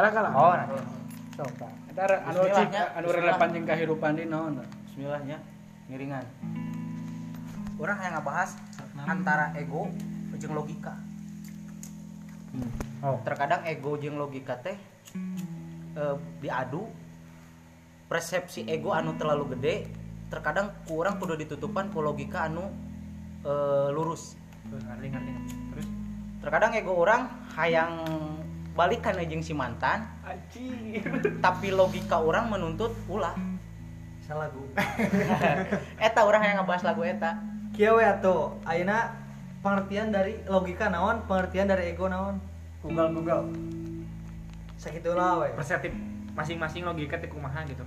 kalah kalah oh nah. Sok tah eta anu cik nya. anu relevan jeung kahirupan di naon? Bismillahnya ngiringan. Orang yang ngebahas antara ego jeung logika. Oh. Terkadang ego jeung logika teh eh, diadu persepsi ego anu terlalu gede terkadang kurang kudu ditutupan ku logika anu eh, lurus. Terus? Terkadang ego orang hayang balikan jeung si mantan. Anjir tapi logika orang menuntut ulah. Salah gu eta orang yang ngebahas lagu eta. Kieu we atuh ayeuna pengertian dari logika naon pengertian dari ego naon? Google Google sakitu lah we. Perseptif masing-masing logika teh kumaha gitu.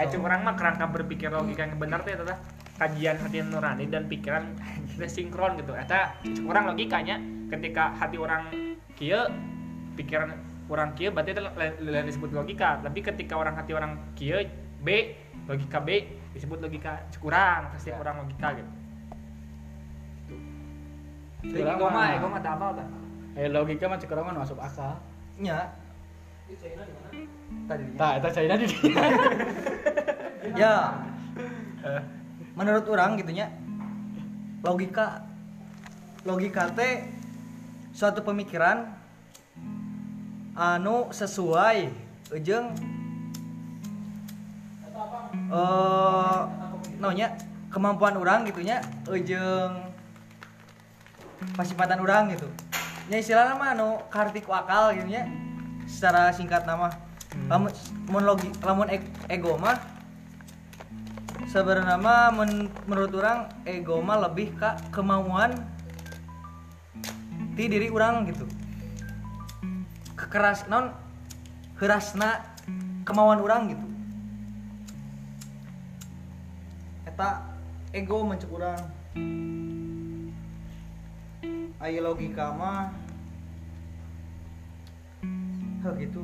Eh, cuma orang mah kerangka berpikir logika yang benar tuh adalah kajian hati nurani dan pikiran teh sinkron gitu. Eta orang logikanya ketika hati orang kia pikiran orang kia berarti itu lain lain disebut logika. Tapi ketika orang hati orang kia B logika B disebut logika kurang pasti kurang logika gitu. Jadi ego mah mah. ego mah tak apa eh logika mah cek urang mah masuk akal nya tadi tah eta China di ya menurut orang gitunya logika logika teh suatu pemikiran anu sesuai ujung eh naunya kemampuan orang gitunya ujung pasipatan orang gitu. Nya istilahnya mah anu kartiku akal gitu nya secara singkat nama. Lamun mun logi lamun e- ego mah sebenarnya mah men- menurut orang ego mah lebih ke kemauan di diri orang gitu kekeras non kerasna kemauan orang gitu. Eta ego mencek orang ayo logika mah. Heh, gitu.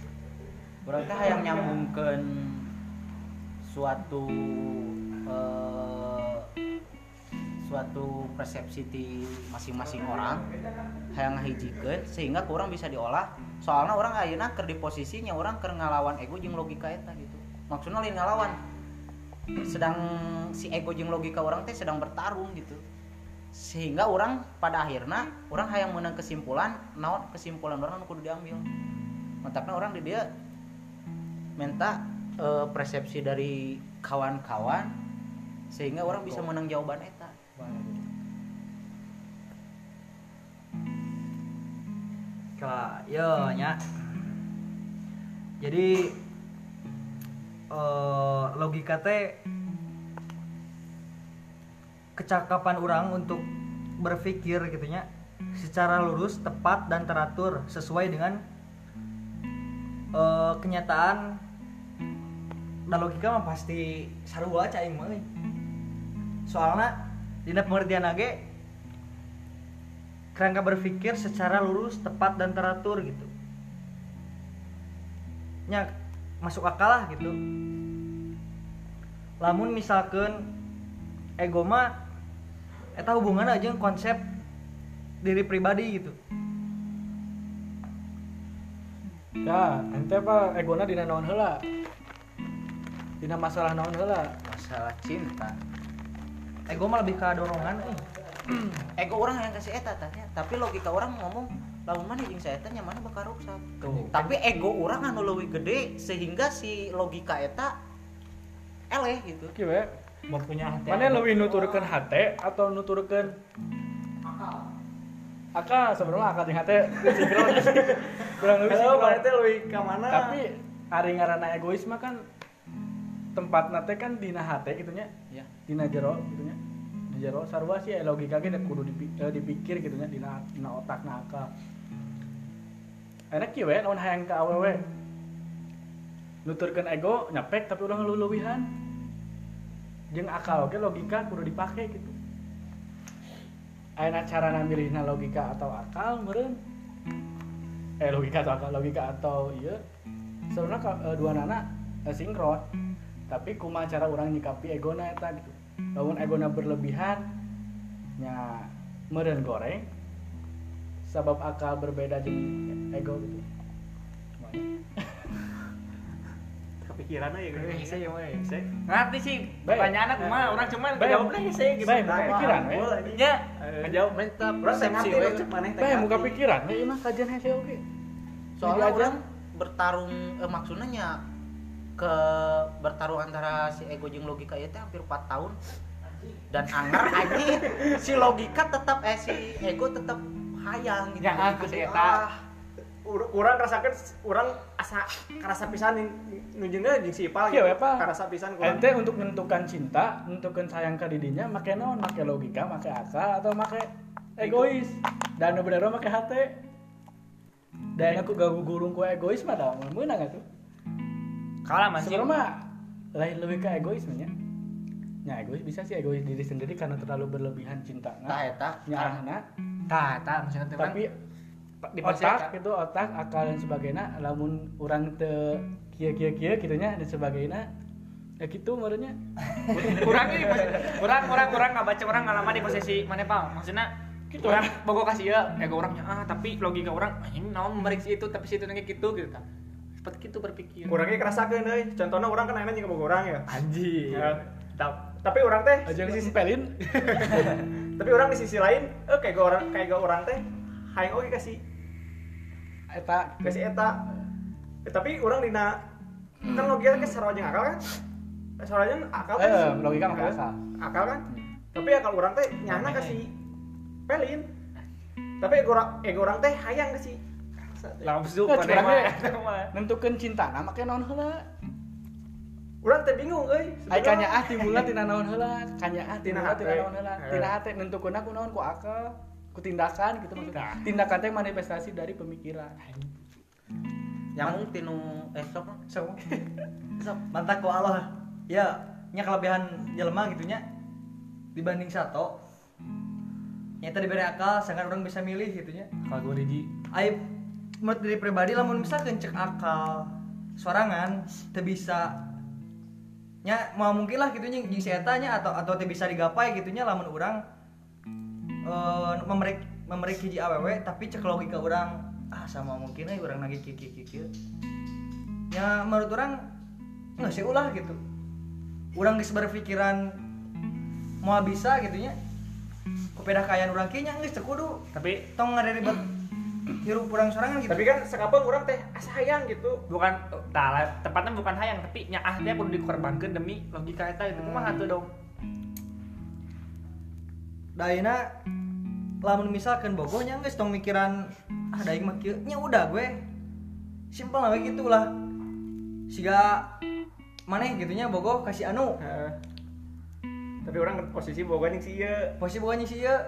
Orang teh hayang nyambungkeun suatu eh, suatu persepsi di masing-masing orang hayang ngahijikeun sehingga kurang bisa diolah. Soalnya orang ayeuna keur di posisinya orang keur ngalawan ego jeung logika eta gitu. Maksudnya lain ngalawan. Sedang si ego jeung logika orang teh sedang bertarung gitu. Sehingga orang pada akhirnya orang hayang menang kesimpulan naon kesimpulan orang kudu diambil. Mantapnya orang di dia minta eh, persepsi dari kawan-kawan sehingga orang bisa menang jawaban eta Yo nya. Jadi eh, logika teh kecakapan orang untuk berpikir gitu nya secara lurus, tepat dan teratur sesuai dengan eh, kenyataan dan logika mah pasti sarua cai mah. Soalnya dina pengertian age kerangka berpikir secara lurus, tepat dan teratur gitu. Nya masuk akal lah gitu. Lamun misalkan ego mah eta hubungan aja konsep diri pribadi gitu. ya ente apa egona dina naon heula dina masalah naon heula masalah cinta Ego mah lebih ke dorongan eh. ego orang yang kasih eta tanya. Tapi logika orang ngomong lamun mana jeung saya tanya mana bakal rusak. Tuh. tapi ego orang anu leuwih gede sehingga si logika eta eleh gitu. Kieu punya hati. mana lebih nuturkeun hate atau nuturkeun akal. Sebenarnya akal jeung hate sinkron kurang lebih sinkron mana teh lebih ke mana? tapi ari ngaranna egois mah kan tempat nate kan dina hate gitu nya ya dina jero gitu nya di jero sarua sih aya logika ge kudu dipi- eh, dipikir gitu nya dina otak akal. Enak kieu we naon hayang ka awewe nuturkeun ego nyapek tapi udah ngeluluwihan jeung akal oge logika kudu dipake gitu. Ayeuna cara milihna logika atau akal meureun. Eh logika atau akal logika atau iya sebenarnya eh, dua nana eh, sinkron. Tapi kumaha cara orang nyikapi egona eta gitu namun ego berlebihan nya meren goreng sebab akal berbeda jeung ego gitu. Kepikiran aja gitu hese eh, ya. Ngerti sih pertanyaan aku mah orang cuman jawabnya saya. gitu. Baik muka nah, ya. eh, pikiran ya. Saya, mental persepsi we baik muka pikiran. Ya mah kajian hese oke. Soalnya orang bertarung eh, maksudnya ke bertarung antara si ego jeung logika itu hampir 4 tahun dan anger aja si logika tetap eh si ego tetap hayang gitu Ya, ah, Gitu. Ur- urang rasakan urang asa karasa pisan nunjungna jeung si Ipal Iya, Pak. karasa pisan kurang Ente untuk menentukan cinta, menentukan sayang ke didinya, make naon? Make logika, make akal, atau make egois? Dan nu bener make hati. Dan aku gak gulung ku egois mah dah, mau menang atuh. Kalah masih. Sebenarnya mah lain lebih ke egois mah nya. Ya egois bisa sih egois diri sendiri karena terlalu berlebihan cinta. Tah eta Nyarahna, Tah, tah maksudnya teh tapi di otak itu otak akal dan sebagainya lamun orang te kia kia kia gitunya dan sebagainya ya gitu menurutnya. Kurang ini kurang kurang kurang. Nggak baca orang ngalaman di posisi mana pak maksudnya Gitu, orang bogo kasih ya. Ego orangnya ah tapi logika orang ah, ini naon meriksi itu tapi situ nanya gitu gitu kan seperti itu berpikir. Kurangnya kerasakeun euy contohnya orang kan enak juga orang ya. Anjing. Ya. tapi orang teh aja di sisi ngempelin tapi orang di sisi lain eh kayak gak orang kayak gak orang teh hayang oke kasih. Eta. Kasih eta. Eh, tapi orang dina kan logika kan sarojeng akal kan? Sarojeng akal kan Eh, logika mah Eh, akal. akal kan? Tapi akal orang teh nyana kasih pelin. Tapi ego orang ego orang teh hayang kasih langsung Nah, pada mah nentukeun cinta nah make naon heula? Orang teh bingung euy. Ai kanya ah timbulna tina naon heula? Kanya ah timbulna tina naon heula? Tina hate nentukeun aku naon ku akal ku tindakan gitu maksudnya. Tindakan. Teh manifestasi dari pemikiran. Nyamung tinu eh sok sok. Mantap ku Allah. Ya nya kelebihan jelema gitu nya. Dibanding satu nyata diberi akal sangat orang bisa milih gitu nya. Kalau gue di Aib menurut diri pribadi lamun misalkan cek akal. Sorangan teu bisa. Nya mau mungkin lah gitu nya jeung si eta nya atau atau teu bisa digapai gitu nya lamun urang. Eh memerik memerik hiji awewe tapi cek logika urang. Ah sama mungkin euy urang lagi kieu kieu kieu kieu nya menurut urang nggak sih ulah gitu. Urang geus berpikiran mau bisa gitu nya kupeda kayaan urang kieu nya geus teu kudu. Tapi tong ngaderibet hirup kurang sorangan gitu. Tapi kan sekapeung orang teh asa hayang gitu. Bukan lah, tepatnya bukan hayang tapi nya ah dia kudu dikorbankan demi logika eta itu kumaha tuh dong? Daina lamun misalkan bogohnya geus tong mikiran ah daing mah kieu nya udah gue. Simpel lah gitu lah siga maneh gitunya bogoh kasih anu. Tapi orang posisi boga jeung si ieu posisi bogohnya sih ya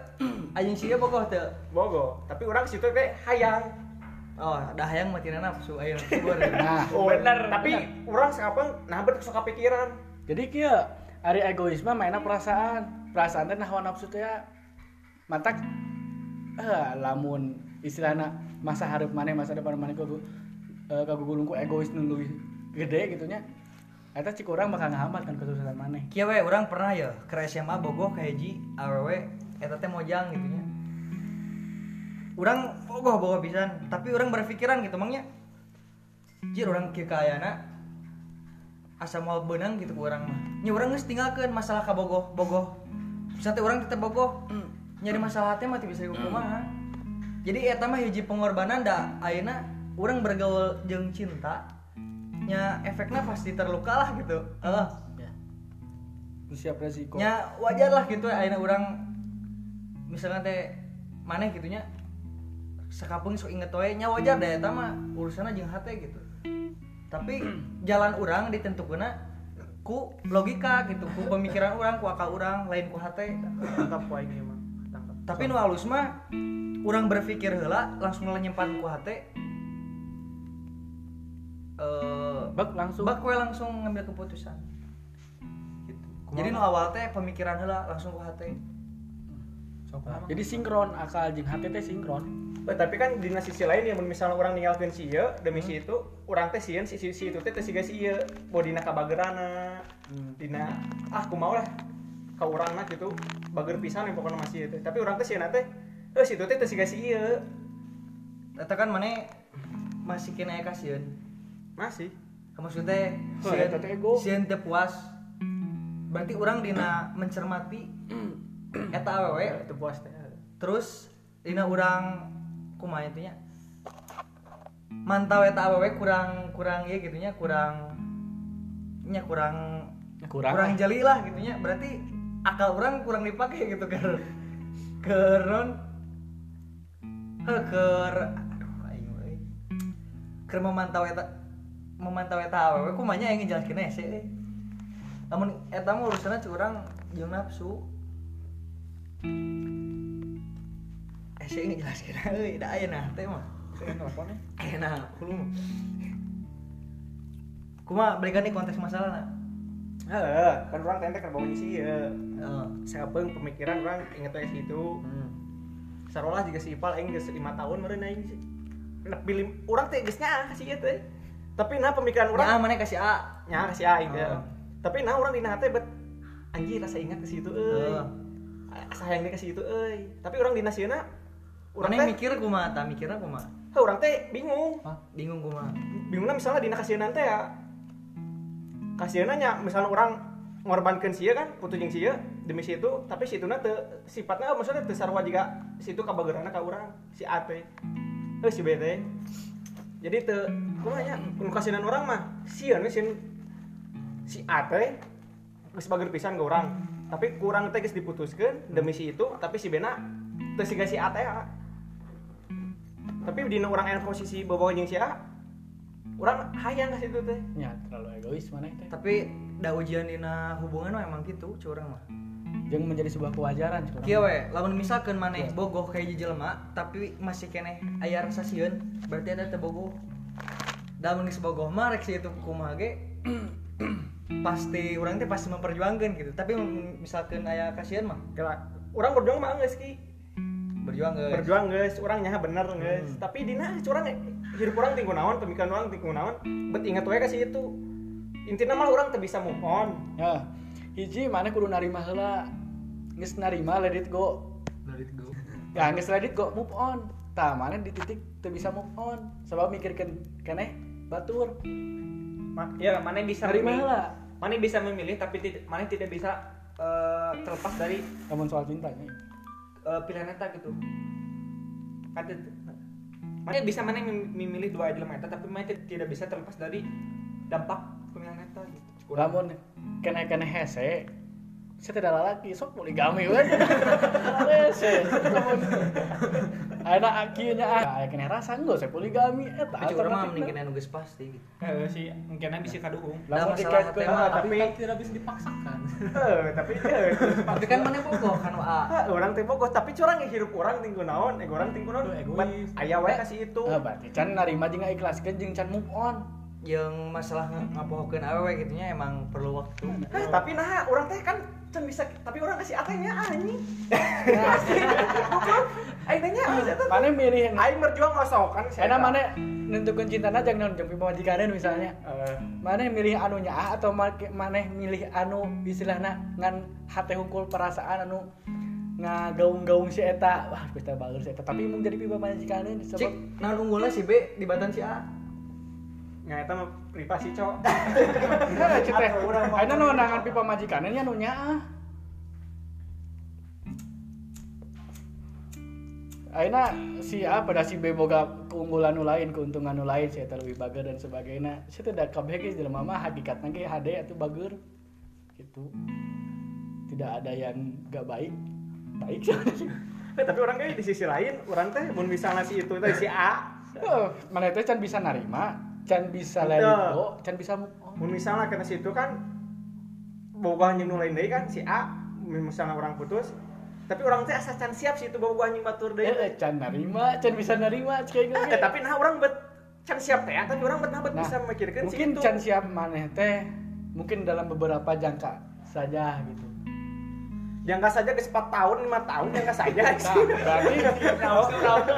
anjing sih bogoh teu. Bogo. Tapi orang situ teh hayang. Oh dah hayang mati nafsu ayo gua deh. nah. Oh bener, tapi orang sekapeung nah bet sok kepikiran. Jadi kia ari egoisme mainnya perasaan. Perasaan teh hawa nafsu teh ya. matak eh lamun istilahna masa hareup maneh masa depan maneh ku eh, egois nu gede gitu nya eta cik urang bakal ngahambat kan kesuksesan maneh Kieu we urang pernah ya ke SMA bogoh ka hiji awewe eta teh mojang gitu nya. Urang bogoh bogoh pisan, tapi urang berpikiran gitu mangnya. Jir urang kieu ka ayana asa moal beunang gitu ku urang mah. Nya urang geus tinggalkeun masalah ka bogoh, bogoh. Bisa teh urang tetep bogoh. Nyari masalah teh mah bisa kumaha. Jadi eta mah hiji pengorbanan da ayeuna urang bergaul jeung cinta nya efeknya pasti terluka lah gitu. Ya. Lu siap resiko. Nya wajar lah gitu ayeuna urang misalnya teh maneh gitu nya sakapeung sok inget we nya wajar deh eta mah urusanna jeung hate gitu. Tapi jalan urang ditentukeuna ku logika gitu ku pemikiran urang ku akal urang lain ku hate. Tangkap poin ieu mah tangkap. Tapi nu halus mah urang berpikir heula langsung nyimpan ku hate eh bak langsung. bak we langsung ngambil keputusan. Gitu. jadi nu awal teh pemikiran heula langsung ku hate jadi sinkron akal jeung hati teh sinkron. Eh, tapi kan di sisi lain ya misalnya orang ninggalkeun si ieu demi si itu orang teh sieun si si, si itu teh teh siga si ieu. Mau dina kabagerana dina ah aku mau lah ka urang mah gitu bager pisan yang pokoknya masih itu tapi orang teh sieun teh eh si itu teh teh siga si ieu. Eta kan mana masih kena aya kasieun masih. Teh ego. sieun teu puas. Berarti orang dina mencermati eta awewe. Itu puas teh. Terus dina orang kumaha itu nya? Mantau eta awewe kurang kurang ya gitunya kurang nya kurang Kurang. kurang jeli lah gitunya berarti akal orang kurang dipakai gitu ke ke non? Eh, ke aduh aing we. ke memantau eta memantau eta awewe kumanya yang ngejelaskeun hese euy namun eta mah urusanna curang jeung nafsu hese ngejelaskeun euy da aya nah teh mah teleponnya enak kudu kuma balikan nih konteks masalah Heeh, kan orang tente keur bawa sih ya. nah Sabeung pemikiran orang inget we itu. hmm. Sarolah juga si Ipal aing geus 5 tahun meureun aing sih. Lebih lim, urang teh geus sih ieu teh. Tapi nah pemikiran Urang urang mana kasih A nyaah si aing teh. Oh. Tapi nah urang dina teh bet anjir rasa ingat ke situ euy. Heeh. Sayang deh ke situ euy. Tapi urang dina sieuna urang teh mikir kumaha tak mikirnya kumaha heuh, urang teh bingung. Hah? bingung kumaha bingungnya misalnya dina kasihan teh ya kasihan nya misalnya orang ngorbankan sia kan putu jeung sia demi si itu tapi si ituna teu sifatnya maksudnya teu sarua juga si itu kabageurana ka urang si A teh eh si B teh jadi teu kumaha nya nu kasihan orang mah sieun we sieun si A teh geus bager pisan ke urang tapi kurang teh geus diputuskeun demi si itu tapi si B na teu siga si A. Teh tapi dina urang aya posisi bawa jeung si A urang hayang ka situ teh. Ya, terlalu egois mana teh. tapi da ujian dina hubungan mah emang gitu curang mah Jeung menjadi sebuah kewajaran. Kieu we, lamun misalkan maneh bogoh kayak jelema tapi masih keneh aya rasa sieun, berarti ada teu bogoh. Da mun geus bogoh mah rek itu kumaha ge pasti urang teh pasti memperjuangkan gitu. Tapi misalkan aya kasihan mah orang berjuang mah geus ki berjuang geus. berjuang geus urang nyaha bener geus tapi dina curang hidup urang tinggal naon pemikiran urang tinggal naon bet inget we ka si itu intinya mah urang teu bisa move on Ya. Hiji mana kudu narima heula. Geus narima let it go. Let it go. Ya, geus let it go move on. Tah mana di titik teu bisa move on. Sebab mikirkeun keneh batur. Ma- ya mana bisa Narima memilih heula. mana bisa memilih tapi mana tidak bisa eh, terlepas dari Namun soal cintanya. eh, pilihan eta gitu kan mana bisa mana mem- memilih dua jelema eta tapi mana ti- tidak bisa terlepas dari dampak pemilihan eta gitu Lamun keneh keneh hese saya tidak lagi sok poligami we. Hese. Lamun anak akinya ah keneh rasa enggo saya poligami eta Tapi curang mah mending kena nu geus pasti gitu. eh sih mungkin bisa kaduhung Lamun masalah dikaitkeun tema, tapi tidak bisa dipaksakan eh tapi eh Tapi kan mana bogoh kan A. Ah, orang teh bogoh tapi curang yang hidup orang tinggal naon eh orang tinggal naon Tuh, egois. Bet aya we ka si itu Ah, berarti can narima jeung ikhlaskeun jeung can move on. Yang masalah ng- ngapohokeun awewe gitunya emang perlu waktu. Eh, tapi nah orang teh kan can bisa tapi orang kasih atenya anjing aing tanya Mana milih aing berjuang masuk kan si Enak mana nentukeun cintana jeung naon jeung misalnya. Eh, Mana milih anu nyaah atau ma- mana milih anu istilahna ngan hate hungkul perasaan anu ngagaung-gaung si eta. Wah, teh baeur si eta, tapi mun jadi pamajikaneun Cik, sebab naon unggulnya si B di batan si A. nya eta mah privasi cok Nah, cik teh. Atuh, urang mah- Ayeuna nu nangan pipa majikaneun nya nu nyaah. Ayeuna si A pada si B boga keunggulan nu lain, keuntungan nu lain, si eta leuwih bager dan sebagainya. Si teh da kabeh ge jelema mah hakikatna ge hade atuh bager. Gitu. Tidak ada yang gak baik. Baik sih. Eh, tapi orang kayak di sisi lain orang teh mun misalnya si itu teh si A Oh, mana teh can bisa narima, can bisa let it Betul. go, can bisa move on. mun misalnya kena si itu kan boga anjing nu lain deui kan si A misalnya orang putus tapi orang teh asa can siap si itu boga anjing batur deui Eh, eh, can narima, can bisa narima, cek gitu. eh tapi nah orang bet can siap teh tapi orang bet nah bet Nah, bisa memikirkan mungkin itu can siap maneh teh mungkin dalam beberapa jangka saja gitu jangka saja ke 4 tahun 5 tahun jangka saja nah berarti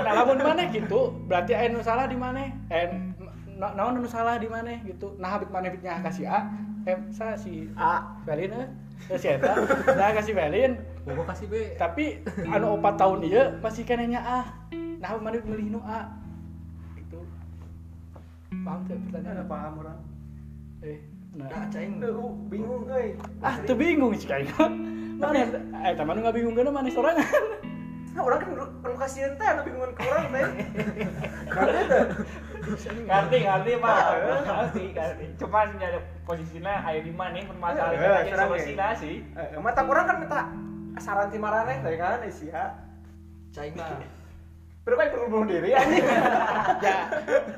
nah, maneh gitu berarti nu salah di maneh eh na- naon nu salah di maneh gitu. Nah habit maneh bitnya kasih A eh sa si A Velin eh. Eh, si eta nah kasih Velin bogo kasih B. Tapi anu 4 tahun ieu masih kenehnya A. Nah maneh milih nu A. Gitu paham tuh ada pertanyaan paham orang. Eh nah. Nah. Tuh, bingung euy. ah tuh bingung sih kayak mana eh teman nggak bingung kan mana sorangan. Nah, orang kan anu kasihan teh anu bingungan ke urang teh. Ngerti ngerti ngerti mah ngerti ngerti cuman ya posisinya aya di mana permasalahan Eh, aja solusinya sih Eh, mata kurang kan minta saran ti maraneh teh kan isi ya. Mah. Pero kan perlu bunuh diri anjing. ya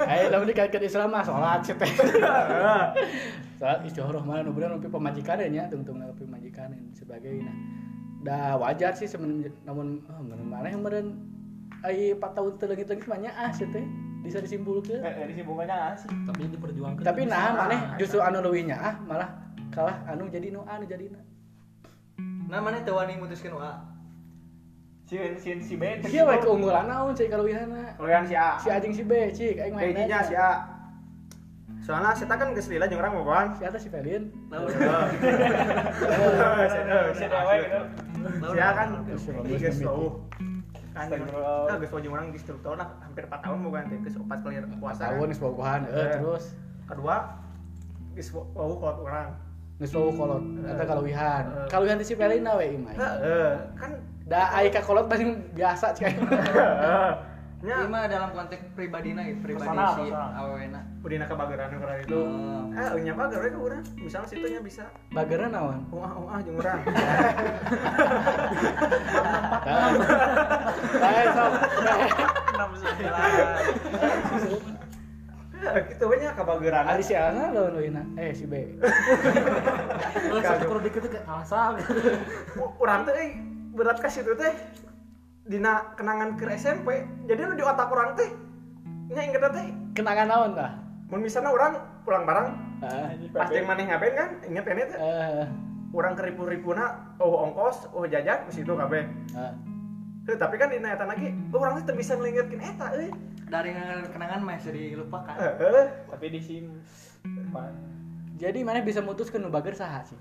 eh lamun dikaitkan Islam mah sholat sih teh sholat istigharah mana nu bener nepi pemajikan nya tungtung nepi pemajikan sebagainya da wajar sih sebenarnya namun oh, mana yang meren ai 4 tahun teu leungit-leungit mah nya ah sih teh bisa disimpulkeun Eh, disimpulkannya asik. tapi diperjuangkan tapi nah maneh justru anu leuwihnya ah malah kalah anu jadi nu anu jadi Nah, mana teu wani mutuskeun wa. Si si si B teh. Kieu we keunggulan naon cai kaluwihanna Kalau yang si A. si anjing si B cik aing mah Kayaknya si A. Soalnya kita kan geus lila jeung urang kan. si atas si Felin Si gitu. Si A kan geus Kan ah geus jeung urang di struktur lah. Hampir 4 tahun bukan teh geus 4 kali puasa. tahun kan. geus bogohan eh Eh. terus? Kedua geus wauh kolot urang. geus bogo kolot. Eta kaluwihan Eh. kaluwihan ti si Felin we imai? Heeh, kan da ai ka kolot paling biasa cik Nya Ieu mah dalam konteks pribadina gitu, pribadi Personal, si awewena. budina kebageran karena itu. Oh. Eh, nya bager we ke urang. Misalnya situ nya bisa. bageran naon Uah uah jeung urang. Bae sok. enam sembilan Eh, Gitu we nya kebageran. Ari si Ana lawan leuwihna. Eh si B. Oh, satu perlu dikit kayak asal urang teh eh, berat ka situ teh dina kenangan ke SMP jadi nu di otak urang teh nya inget teh. Kenangan naon tah? mun misalnya orang pulang bareng Ah, pas jeung maneh ngapain kan? Inget ini teh Eh, urang keripu-ripuna oh ongkos oh jajan di situ kabeh. Ah. Heuh, tapi kan dina eta lagi oh, urang teh bisa ngelingetkeun eta euy. Dari kenangan mah bisa dilupakan. heeh. Tapi di sim Jadi mana bisa mutuskeun nu bager saha sih?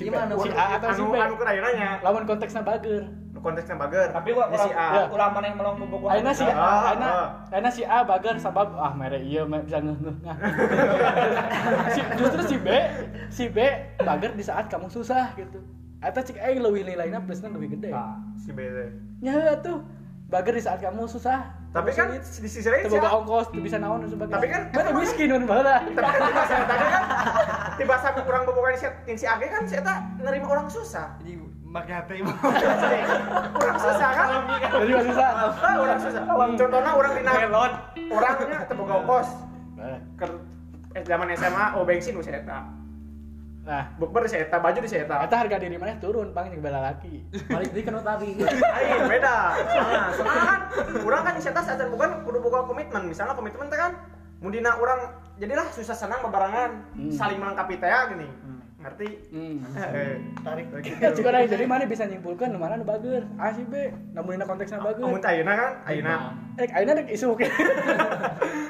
Gimana, si? A atau si anu B? anu keur nya Lawan konteksna bager. konteksnya bager tapi gua Nya si A ulah ulah mana yang melong bubuk Aina si A, Ah, aina, ah. aina si A bager sabab ah mere me- bisa ngeuh nah. si, justru si B, si B bager di saat kamu susah gitu. Atau cik aing leuwih lilaina plusna leuwih gede. Ah, si B Nya tuh bager di saat kamu susah. tapi kan di sisi lain Teu si boga A ongkos, teu bisa naon dan sebagainya. Tapi kan- mana miskin mun baheula. tapi kan tadi kan tiba sampai kurang bobogan si si Age kan si eta nerima orang susah. Jadi make hati ibu. orang susah kan? Jadi masih susah. Ah, orang susah. Contohnya orang dina orangnya teboga ongkos. Eh, ke eh, zaman SMA oh bensin nu eta Nah, bukber di eta baju di eta eta harga diri mana turun pang jeung bela laki. balik di kan tadi lain beda. Soalnya soalnya kan orang kan di eta saat bukan kudu boga komitmen. Misalnya komitmen teh kan mundina orang jadilah susah senang bebarengan Hmm. saling melengkapi teh gini ngerti Hmm. eh, tarik Ya, Jika dari jadi mana bisa nyimpulkan mana nu bager? A si B, namun dina konteksna bager. Amun teh ayeuna kan ayeuna Eh, ayeuna rek isu ke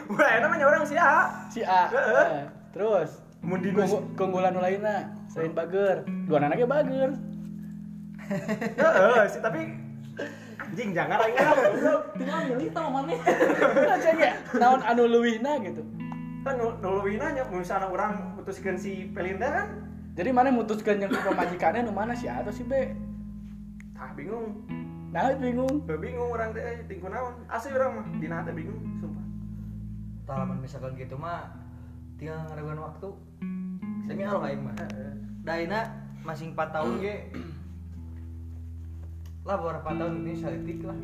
Udah ayeuna mah nya urang sia si A. Eh, Terus mun di keunggu- keunggulan nu lainna selain bager, dua anak ge bager. Heeh, sih tapi anjing jangan goblok. tinggal milih tau mana Aja ya, naon anu leuwihna gitu. Kan nu nu leuwih nanya misalnya urang putuskeun si Pelinda kan Jadi mana mutuskan yang pemajikannya nu mana si A atau si B? tah bingung. Nah, bingung. Teu bingung urang teh eh, tingku naon. Asli urang mah dina teh bingung sumpah. Talaman misalkan gitu mah tinggal ngaraguan waktu. Semi aloh aing mah. Daina masih 4 tahun ge. Lah beberapa tahun ini salitik lah.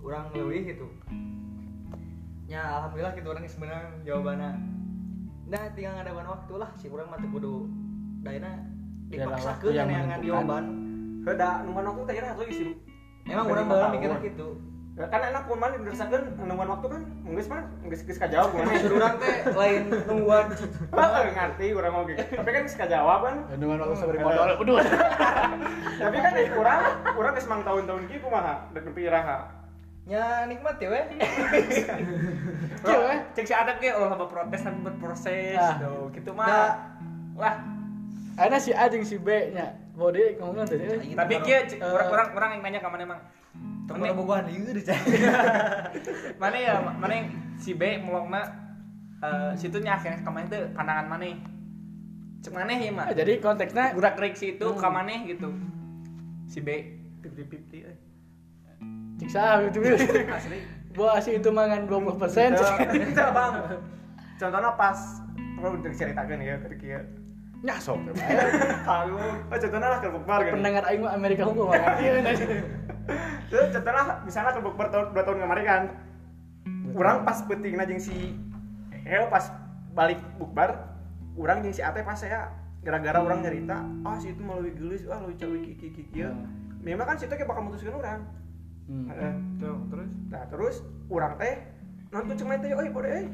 Urang leuwih gitu. Ya alhamdulillah gitu orang sebenarnya jawabannya. Nah tinggal ngadaguan waktu lah si urang mah teu kudu Biarlah dipaksakeun waktu yang neangan menentukan. jawaban. Heuda nu mana waktu teh atuh isi. Emang baheula tahun. mikirnya gitu. Ya, kan enak mun mana dirasakeun nungguan waktu kan geus mah geus geus kajawab mun Maksud urang teh lain nungguan Heeh, ngerti urang oge. Tapi kan geus kajawab kan. Dengan waktu sabari modal, udah. Tapi kan eh, urang urang geus mang tahun-tahun kieu kumaha dek nepi iraha. Nya nikmat ya weh. Kieu eh. cek si adab ge ulah apa protes tapi berproses Ah. tuh gitu Nah. mah lah Ayeuna si A jeung si B nya. Mau dia ngomong tadi. Gitu, tapi kieu Eh. orang orang orang yang nanya ke mana emang Tunggu bobogohan lieur cai. mana ya mana yang si B melongna eh situnya akhirnya ke maneh teh pandangan maneh cek maneh ya mah Ah, jadi konteksnya budak rek si itu Hmm. ka maneh gitu si B 50-50 eh. Cik sah gitu asli Gua asih itu mangan 20 persen. Itu bang. Contohnya pas perlu diceritakan ya kieu. Nyasok. Tahu. Oh contohnya lah ke bukbar gitu. Pendengar aing mah Amerika hukum. Iya, nah. Terus contohnya misalnya ke bukbar tahun 2 tahun kemarin kan. Urang pas penting jeung si Heo pas balik bukbar, urang jeung si Ate pas saya gara-gara orang nyerita, ah si itu melalui gelis, ah lu cewek kiki kiki kieu. Memang kan situ kayak bakal mutuskeun urang. Hmm. Tuh terus? Nah terus urang teh nonton cuma teh, oi bode euy.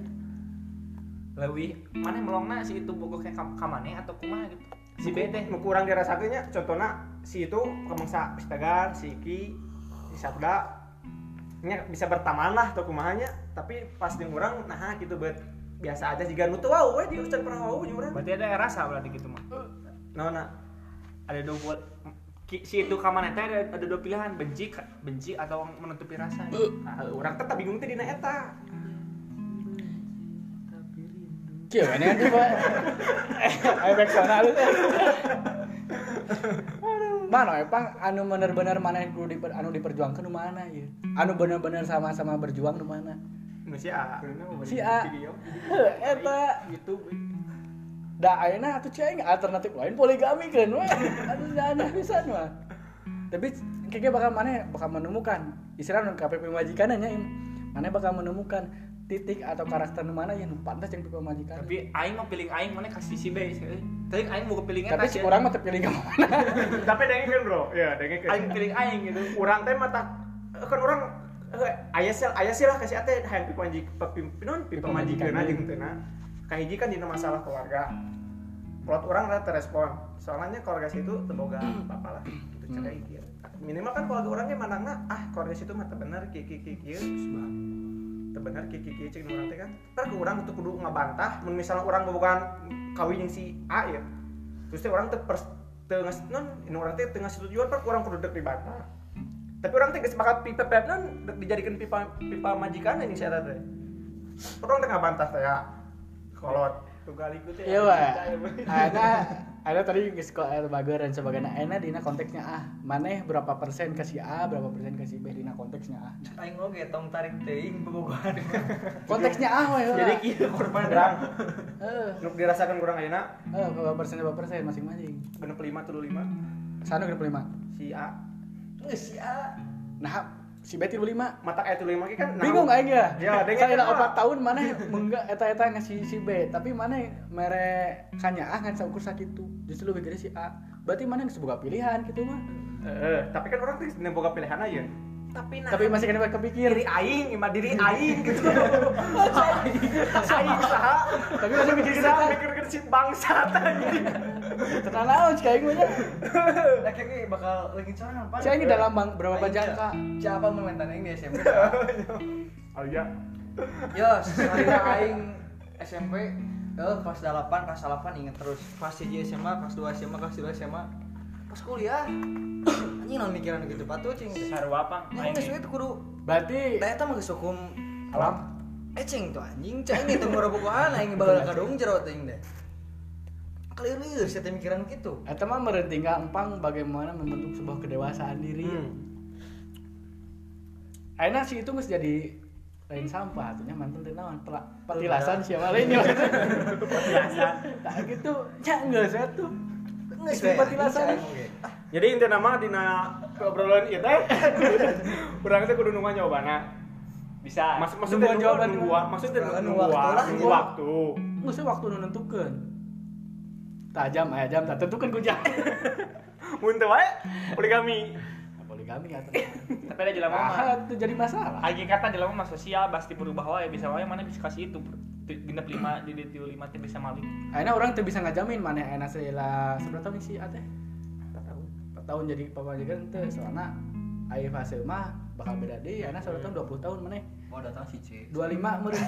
lebih mana melongna si itu bogoknya ka, ka maneh atau kumaha? Gitu. Si B teh. nu kurang dirasakeunnya contohnya si itu kemangsa si Tegar, si Iki, si Sabda. Nya bisa berteman lah atau kumahanya tapi pas jeung urang nah gitu bet. Biasa aja jika nu teu wau we di ucan pernah jeung urang. Berarti ada rasa berarti gitu mah naonna ada dua buat ki- si itu ka maneh teh ada, ada dua pilihan benci benci atau menutupi rasa nah, urang tetap bingung teh dina eta kan ya Pak. Ayo back sana lu. Mana Epang anu bener-bener mana yang kudu diper, anu diperjuangkan nu mana ya? Anu bener-bener sama-sama berjuang nu mana? nu si A Si A. Eta gitu da ayeuna atuh cing alternatif lain poligami kan weh. Aduh jangan pisan mah. Tapi kayaknya bakal mana bakal menemukan. Istilah nu KPP majikan nya mana bakal menemukan titik atau karakter nu mana yang nu pantas jeung PPP majikan. tapi aing mau pilih aing mana kasih si B tapi aing mau kepilih Tapi si orang mah terpilih ke mana? tapi dengekeun bro. Ya dengekeun aing pilih aing gitu. Urang teh mata kan urang eh, aya sih aya sih lah kasih ate hayang pipa manjik pinon pipa majikan aja. gitu nah kahiji kan dina masalah keluarga. Plot orang rata respon. Soalnya keluarga situ terboga apa lah gitu cerai kieu minimal kan keluarga orangnya manangna ah keluarga situ mah bener kieu teu bener kieu kieu cek urang teh kan? Kan ke urang tuh kudu ngabantah misalnya urang bobogan kawin yang si A ya. Terus orang teu ngas non ini orang teh teu ngasih tujuan kan urang kudu dek dibantah. Tapi orang teh bakal pipa pipa non dijadikan pipa pipa majikan ini syarat teh orang teh ngabantah teh ya kolot tugal ikut ya Iya, Pak. Ana ada tadi geus kok aya bager dan sebagainya. Ana dina konteksnya ah, maneh berapa persen ke si A, berapa persen ke si B dina konteksnya ah. Aing oge tong tarik teuing bobogohan. Konteksnya ah we. jadi kieu korban berang Heeh. nu dirasakan kurang ayeuna Eh, berapa persen berapa persen masing-masing. genep 5 tuluh 5 Sana genep 5. si A si A. Nah, si B 35. mata 5 ge kan Bingung aing ya. Ya, Saya udah 4 tahun mana menggak eta-eta ngasih si B, tapi mana mere kanya ah ngan saukur sakitu. Justru lebih gede si A. Berarti mana geus boga pilihan gitu mah. Eh, tapi kan orang teh dina boga pilihan aja tapi nah Tapi masih kena kepikir. diri aing ima diri aing gitu aing saha Tapi masih mikir kita. mikirkeun si bangsat anjing Tenang naon cik aing mah nya. Lah kayak bakal lagi sorangan pan. Si aing dalam bang berapa Aing jangka? Siapa momentan aing di SMP? oh iya Yo, salina aing SMP eh kelas 8, kelas 8 inget terus. Kelas 1 SMA, kelas 2 SMA, kelas 3 SMA. Pas kuliah anjing naon mikiran gitu patuh cing. sarua apa Yang geus itu kudu Berarti da eta mah geus hukum alam eceng tuh anjing cing itu ngorobogohan aing baheula ka dong jero teuing deh. Clear saya teh mikiran gitu. eta mah meureun tinggal empang bagaimana membentuk sebuah kedewasaan diri. Hmm. Ayeuna si itu geus jadi lain sampah atunya mantan teh naon Pela- petilasan siapa lain ya petilasan. Tak gitu nya geus atuh geus Geus we, petilasan. jadi inti nama dina obrolan itu urang teh kudu nunggu jawabana bisa. Maksud maksudnya Nungguan nunggu jawaban nunggu maksudnya Nunggu nunggu waktu nunggu iya. waktu. Waktu nentukeun tak jam aya jam tak tentukeun ku jam. Mun teu wae poligami. Poligami atuh tapi ada jelema mah ah itu jadi masalah. Hakikatnya jelema mah sosial pasti berubah wae. Bisa wae mana bisa kasih itu. Genep lima di di lima teh bisa maling. Akhirnya orang tuh bisa ngajamin mana enak sela seberapa tahun sih ate 4 tahun. 4 tahun jadi pemajikan tuh soalnya ayo fase mah bakal beda deh anak soalnya tahun 20 tahun mana Mau datang si C. 25 meureun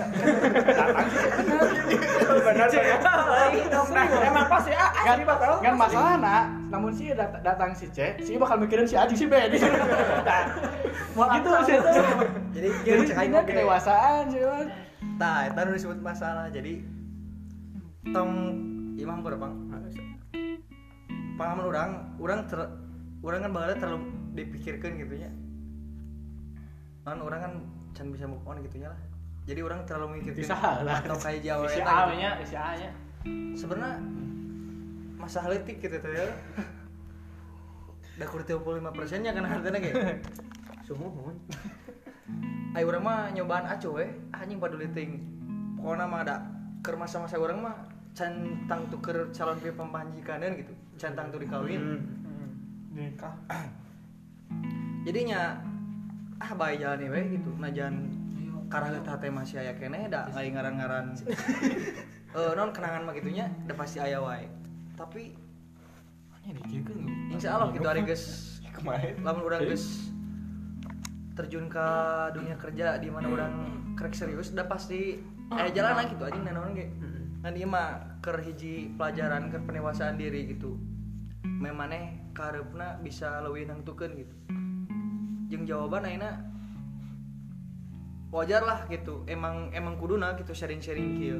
datang sih bener benar nah emang pasti ah kan bakal kan masalah nak namun sih dat- datang si C si bakal mikirin si Aji si B. Di sana gitu sih Jadi jadi cek aing ini oge. kedewasaan sih man tah eta nu disebut masalah. Jadi tong imam berapa pengalaman orang orang ter orang kan bakal terlalu dipikirkan gitu nya kan orang kan can bisa move on gitu nya lah. Jadi orang terlalu mikirkan Bisa lah. atau kayak Jawa si eta A gitu. nya si A nya sebenarnya masalah letik gitu tuh ya. Udah kurang 35 persennya kan harganya kayak. Sumuhun ayo orang mah nyobaan acu we anjing pada liting pokoknya mah ada ke masa-masa orang mah centang tuker calon pi pempanjikanan gitu. Centang tuh dikawin. Nikah jadinya ah baik jalan we gitu. Najan karena teh masih aya kene da ngai ngaran-ngaran. Eh non kenangan mah gitunya udah pasti aya wae. Tapi insya Allah gitu hari kemarin. lamun urang geus terjun ke dunia kerja di mana orang krek serius udah pasti eh jalan lah gitu aja ge. Ngan ieu mah keur hiji pelajaran ke penewasaan diri gitu. Memane kareupna bisa leuwih nangtukeun gitu jeung jawaban ayeuna wajar lah gitu. Emang emang kuduna gitu sharing-sharing kieu.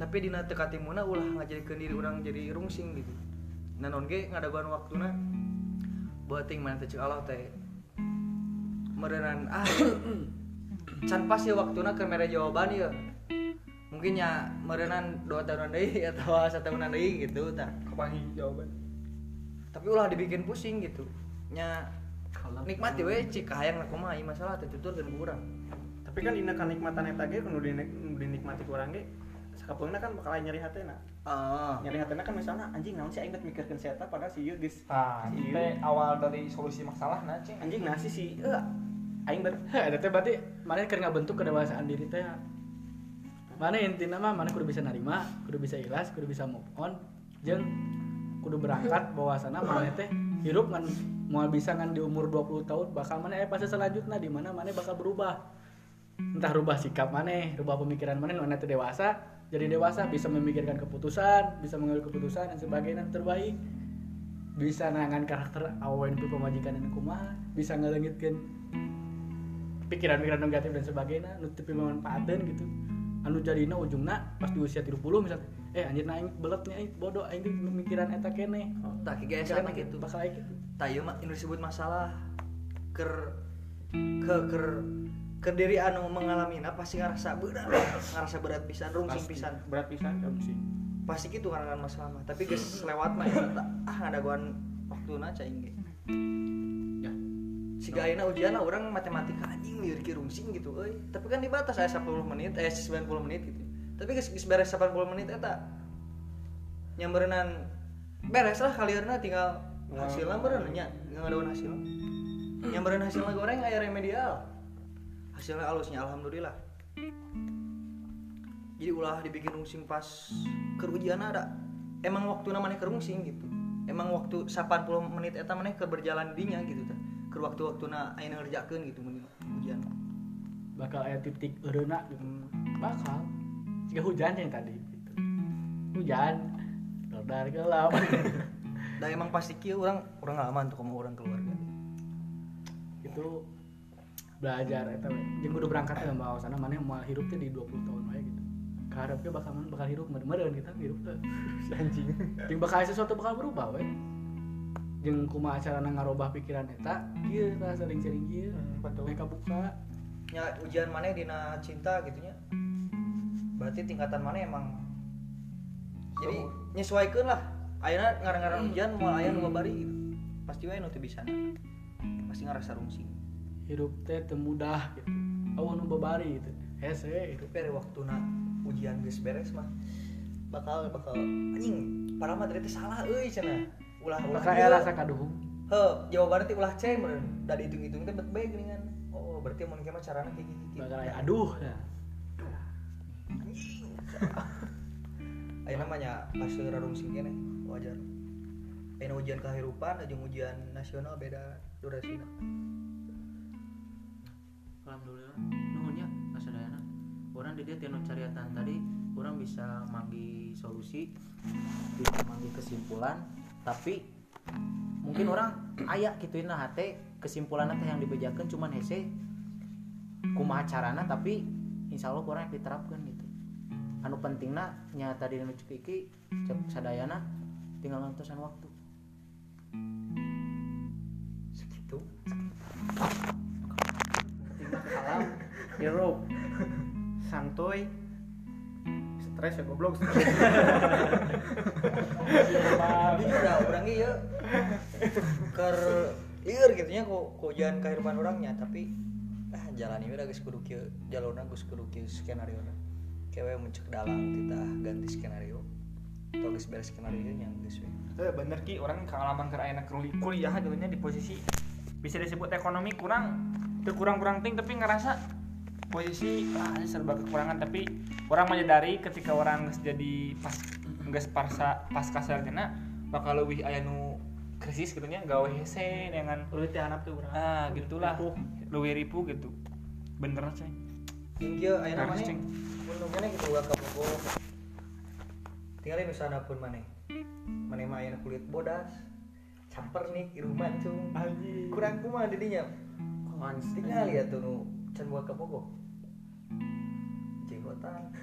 Tapi dina teu katimuna ulah ngajadikeun diri urang jadi rungsing gitu. Nanon ge ngadaguan waktuna? Beuting mana teh Allah teh. Merenan ah can pas ya waktuna ke mere jawaban ya? Mungkin ya merenan dua tahunan deui atau satu tahunan deui gitu tah. Kepangi jawaban. Tapi ulah dibikin pusing gitu. Nya nikmati we cik hayang na kumaha masalah teh tuturkeun ku urang tapi kan dina kanikmatan eta ge kudu nu dinikmati ku urang ge sakapeungna kan bakal nyeri hatena. Ah. Nyeri hatena kan misalnya anjing naon sih aing teh mikirkeun si eta padahal si ieu geus ah ieu. awal dari solusi masalah nah cing. Anjing nasi si eh aing ber eta teh berarti mana keur ngabentuk kedewasaan diri teh. Mana intina mah mana kudu bisa narima, kudu bisa ikhlas, kudu bisa move on, jeung kudu berangkat bahwasana mana teh hirup ngan mau bisa ngan di umur 20 tahun bakal mana eh fase selanjutnya di mana mana bakal berubah. Entah rubah sikap mana, rubah pemikiran mana mana teh dewasa, jadi dewasa bisa memikirkan keputusan, bisa mengambil keputusan dan sebagainya terbaik. Bisa nangan karakter awen itu pemajikan dan kumaha, bisa ngelengitkeun pikiran-pikiran negatif dan sebagainya nutupi manfaatkan gitu anu jadina ujungna pas di usia 30 misalnya eh anjir aing beletnya aing bodoh aing pemikiran eta kene. Tah kiga Pikiran esana gitu bakal aing gitu ieu mah ini disebut masalah ker ke ker ke diri anu mengalami pasti ngerasa berat ngerasa berat pisan rungsing pisan. Berat pisan sih pasti gitu karena masalah mah tapi geus lewat mah ya tak ah ngadaguan waktuna cai ge Ya. si ayeuna ujian lah orang matematika anjing ki rungsing gitu tapi kan dibatas aya 10 menit eh 90 menit gitu tapi geus geus beres 80 menit eta nyamberenan. Beres lah kalieurna tinggal hasilna beureun nya ngadaguan hasil. Nyambereun hasilna goreng aya remedial. Hasilnya alusnya alhamdulillah. Jadi ulah dibikin rungsing pas kerugian ada. Emang waktu namanya kerungsing gitu. Emang waktu 80 menit eta maneh keur berjalan dinya gitu tah ke waktu-waktu na ayeuna ngerjakeun gitu mun ujian. Bakal aya titik eureuna gitu. Bakal jika hujan yang tadi gitu. Hujan rodar gelap. Da emang pasti kieu urang urang ngalaman tuh sama orang keluarga itu belajar eta we. Jeung kudu berangkat ke bawa sana mana mau hirup teh di 20 tahun wae gitu. Karepnya bakal mana bakal hirup meureun kita hirup teh. Anjing. Jeung bakal sesuatu bakal berubah we. Jeung kumaha carana ngarobah pikiran eta ieu tah sering-sering ieu mereka buka. Nya ujian maneh dina cinta gitu nya berarti tingkatan mana emang jadi nyesuaikeun lah. Ayeuna ngaran-ngaran ujian moal aya nu bari gitu. Pasti wae nu teu bisa. Pasti ngerasa rungsing hirup teh teu mudah gitu. Awan nu babari gitu hese tapi ada waktu na ujian geus beres mah bakal bakal anjing padahal mah teh salah euy cenah. Ulah ulah aya rasa kaduhung. Heuh jawabannya teh ulah C meureun da dihitung-hitung teh bet bae geuningan oh berarti mun mah carana kayak bakal aya aduh ya. Ayo namanya hasil rarungsing kene wajar. Ayo ujian kehidupan jeung ujian nasional beda durasina. Alhamdulillah. Nuhunnya kasadayana orang di dia tianu cariatan tadi orang bisa manggi solusi bisa manggi kesimpulan tapi mungkin orang aya gituin hate. Kesimpulan teh yang dibejakan cuman hese kumaha carana tapi insya Allah kurang diterapkan gitu anu pentingna nyata di nu iki cek sadayana tinggal ngantosan waktu segitu Salam. hero Santuy. Stres ya goblok. jujur dah orang iya ker lieur gitu nya kok kok jalan kehidupan orangnya tapi ah jalan ini udah geus kudu kieu jalurna geus kudu kieu skenario kewe mencek dalang kita ganti skenario. Atau geus beres skenario nya we Eh, bener ki. Orang pengalaman ke ayeuna kuli- kuliah dulunya di posisi bisa disebut ekonomi kurang itu kurang kurang ting tapi ngerasa posisi ah ini serba kekurangan. Tapi orang menyadari ketika orang jadi pas geus parsa pas kasarjana bakal lebih aya nu krisis gitu nya gawe hese dengan teh anak tuh urang. ah gitulah lebih ripu gitu. Bener sih kieu ayeuna Harus, keneh gitu ulah ka Bogo tinggalin misalnya pun maneh. Mah ayeuna kulit bodas camper nih iruh mancung. Kurang kumaha didinya tinggal ya tuh nu can buat ka Bogo jenggotan.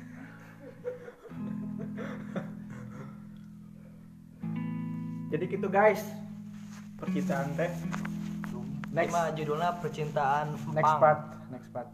Jadi gitu guys. Percintaan teh. Next. Judulnya percintaan next empang. part next part